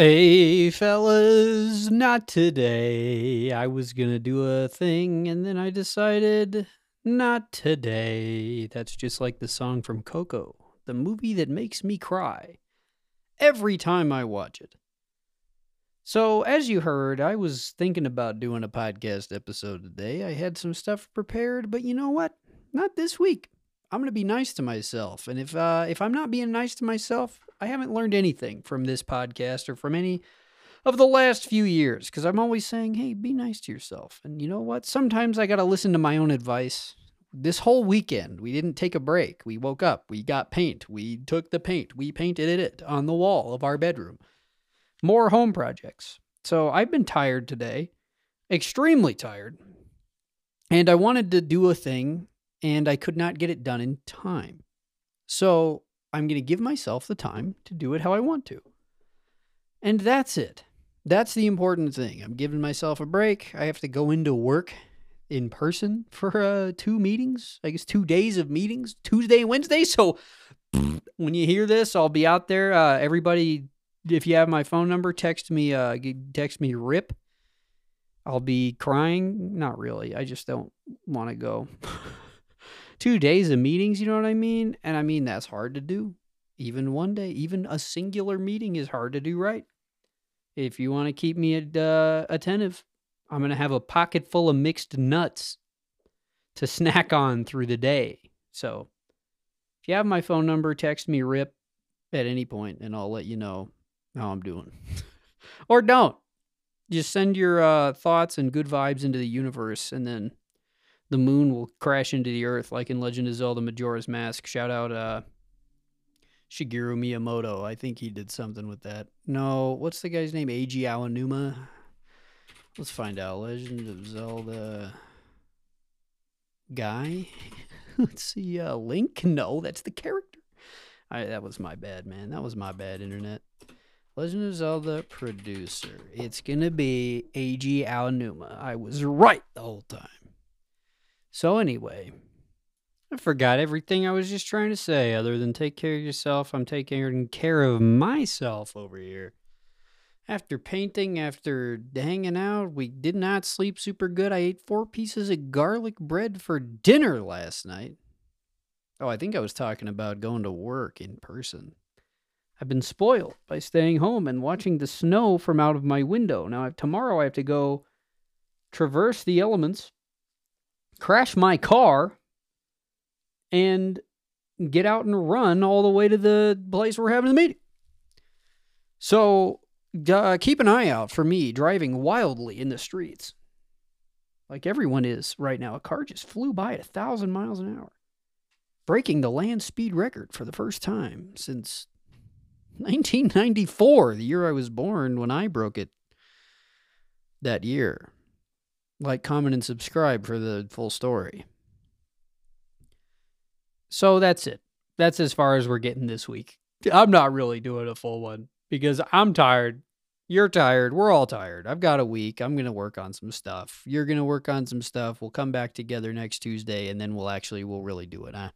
Hey, fellas, not today. I was gonna do a thing and then I decided not today. That's just like the song from Coco, the movie that makes me cry every time I watch it. So, as you heard, I was thinking about doing a podcast episode today. I had some stuff prepared, but you know what? Not this week. I'm going to be nice to myself. And if uh, if I'm not being nice to myself, I haven't learned anything from this podcast or from any of the last few years because I'm always saying, "Hey, be nice to yourself." And you know what? Sometimes I got to listen to my own advice. This whole weekend, we didn't take a break. We woke up, we got paint, we took the paint, we painted it on the wall of our bedroom. More home projects. So I've been tired today, extremely tired. And I wanted to do a thing and I could not get it done in time. So I'm going to give myself the time to do it how I want to. And that's it. That's the important thing. I'm giving myself a break. I have to go into work in person for uh, two meetings, I guess two days of meetings, Tuesday and Wednesday. So when you hear this, I'll be out there. Uh, everybody, if you have my phone number, text me. Uh, text me rip. I'll be crying. Not really. I just don't want to go. two days of meetings, you know what I mean? And I mean, that's hard to do. Even one day, even a singular meeting is hard to do right. If you want to keep me uh, attentive, I'm going to have a pocket full of mixed nuts to snack on through the day. So if you have my phone number, text me RIP at any point and I'll let you know how I'm doing. or don't. Just send your uh, thoughts and good vibes into the universe and then the moon will crash into the earth like in Legend of Zelda Majora's Mask. Shout out uh, Shigeru Miyamoto. I think he did something with that. No, what's the guy's name? Eiji Aonuma. Let's find out. Legend of Zelda guy. Let's see. Uh, Link. No, that's the character. I, that was my bad, man. That was my bad, internet. Legend of Zelda producer. It's gonna be Eiji Aonuma. I was right the whole time. So anyway, I forgot everything I was just trying to say. Other than take care of yourself, I'm taking care of myself over here. After painting, after hanging out, we did not sleep super good. I ate four pieces of garlic bread for dinner last night. Oh, I think I was talking about going to work in person. I've been spoiled by staying home and watching the snow from out of my window. Now, tomorrow I have to go traverse the elements crash my car and get out and run all the way to the place we're having the meeting. So uh, keep an eye out for me driving wildly in the streets. Like everyone is right now. A car just flew by at a thousand miles an hour, breaking the land speed record for the first time since 1994, the year I was born, when I broke it that year like, comment, and subscribe for the full story. So that's it. That's as far as we're getting this week. I'm not really doing a full one because I'm tired. You're tired. We're all tired. I've got a week. I'm going to work on some stuff. You're going to work on some stuff. We'll come back together next Tuesday and then we'll actually, we'll really do it, huh?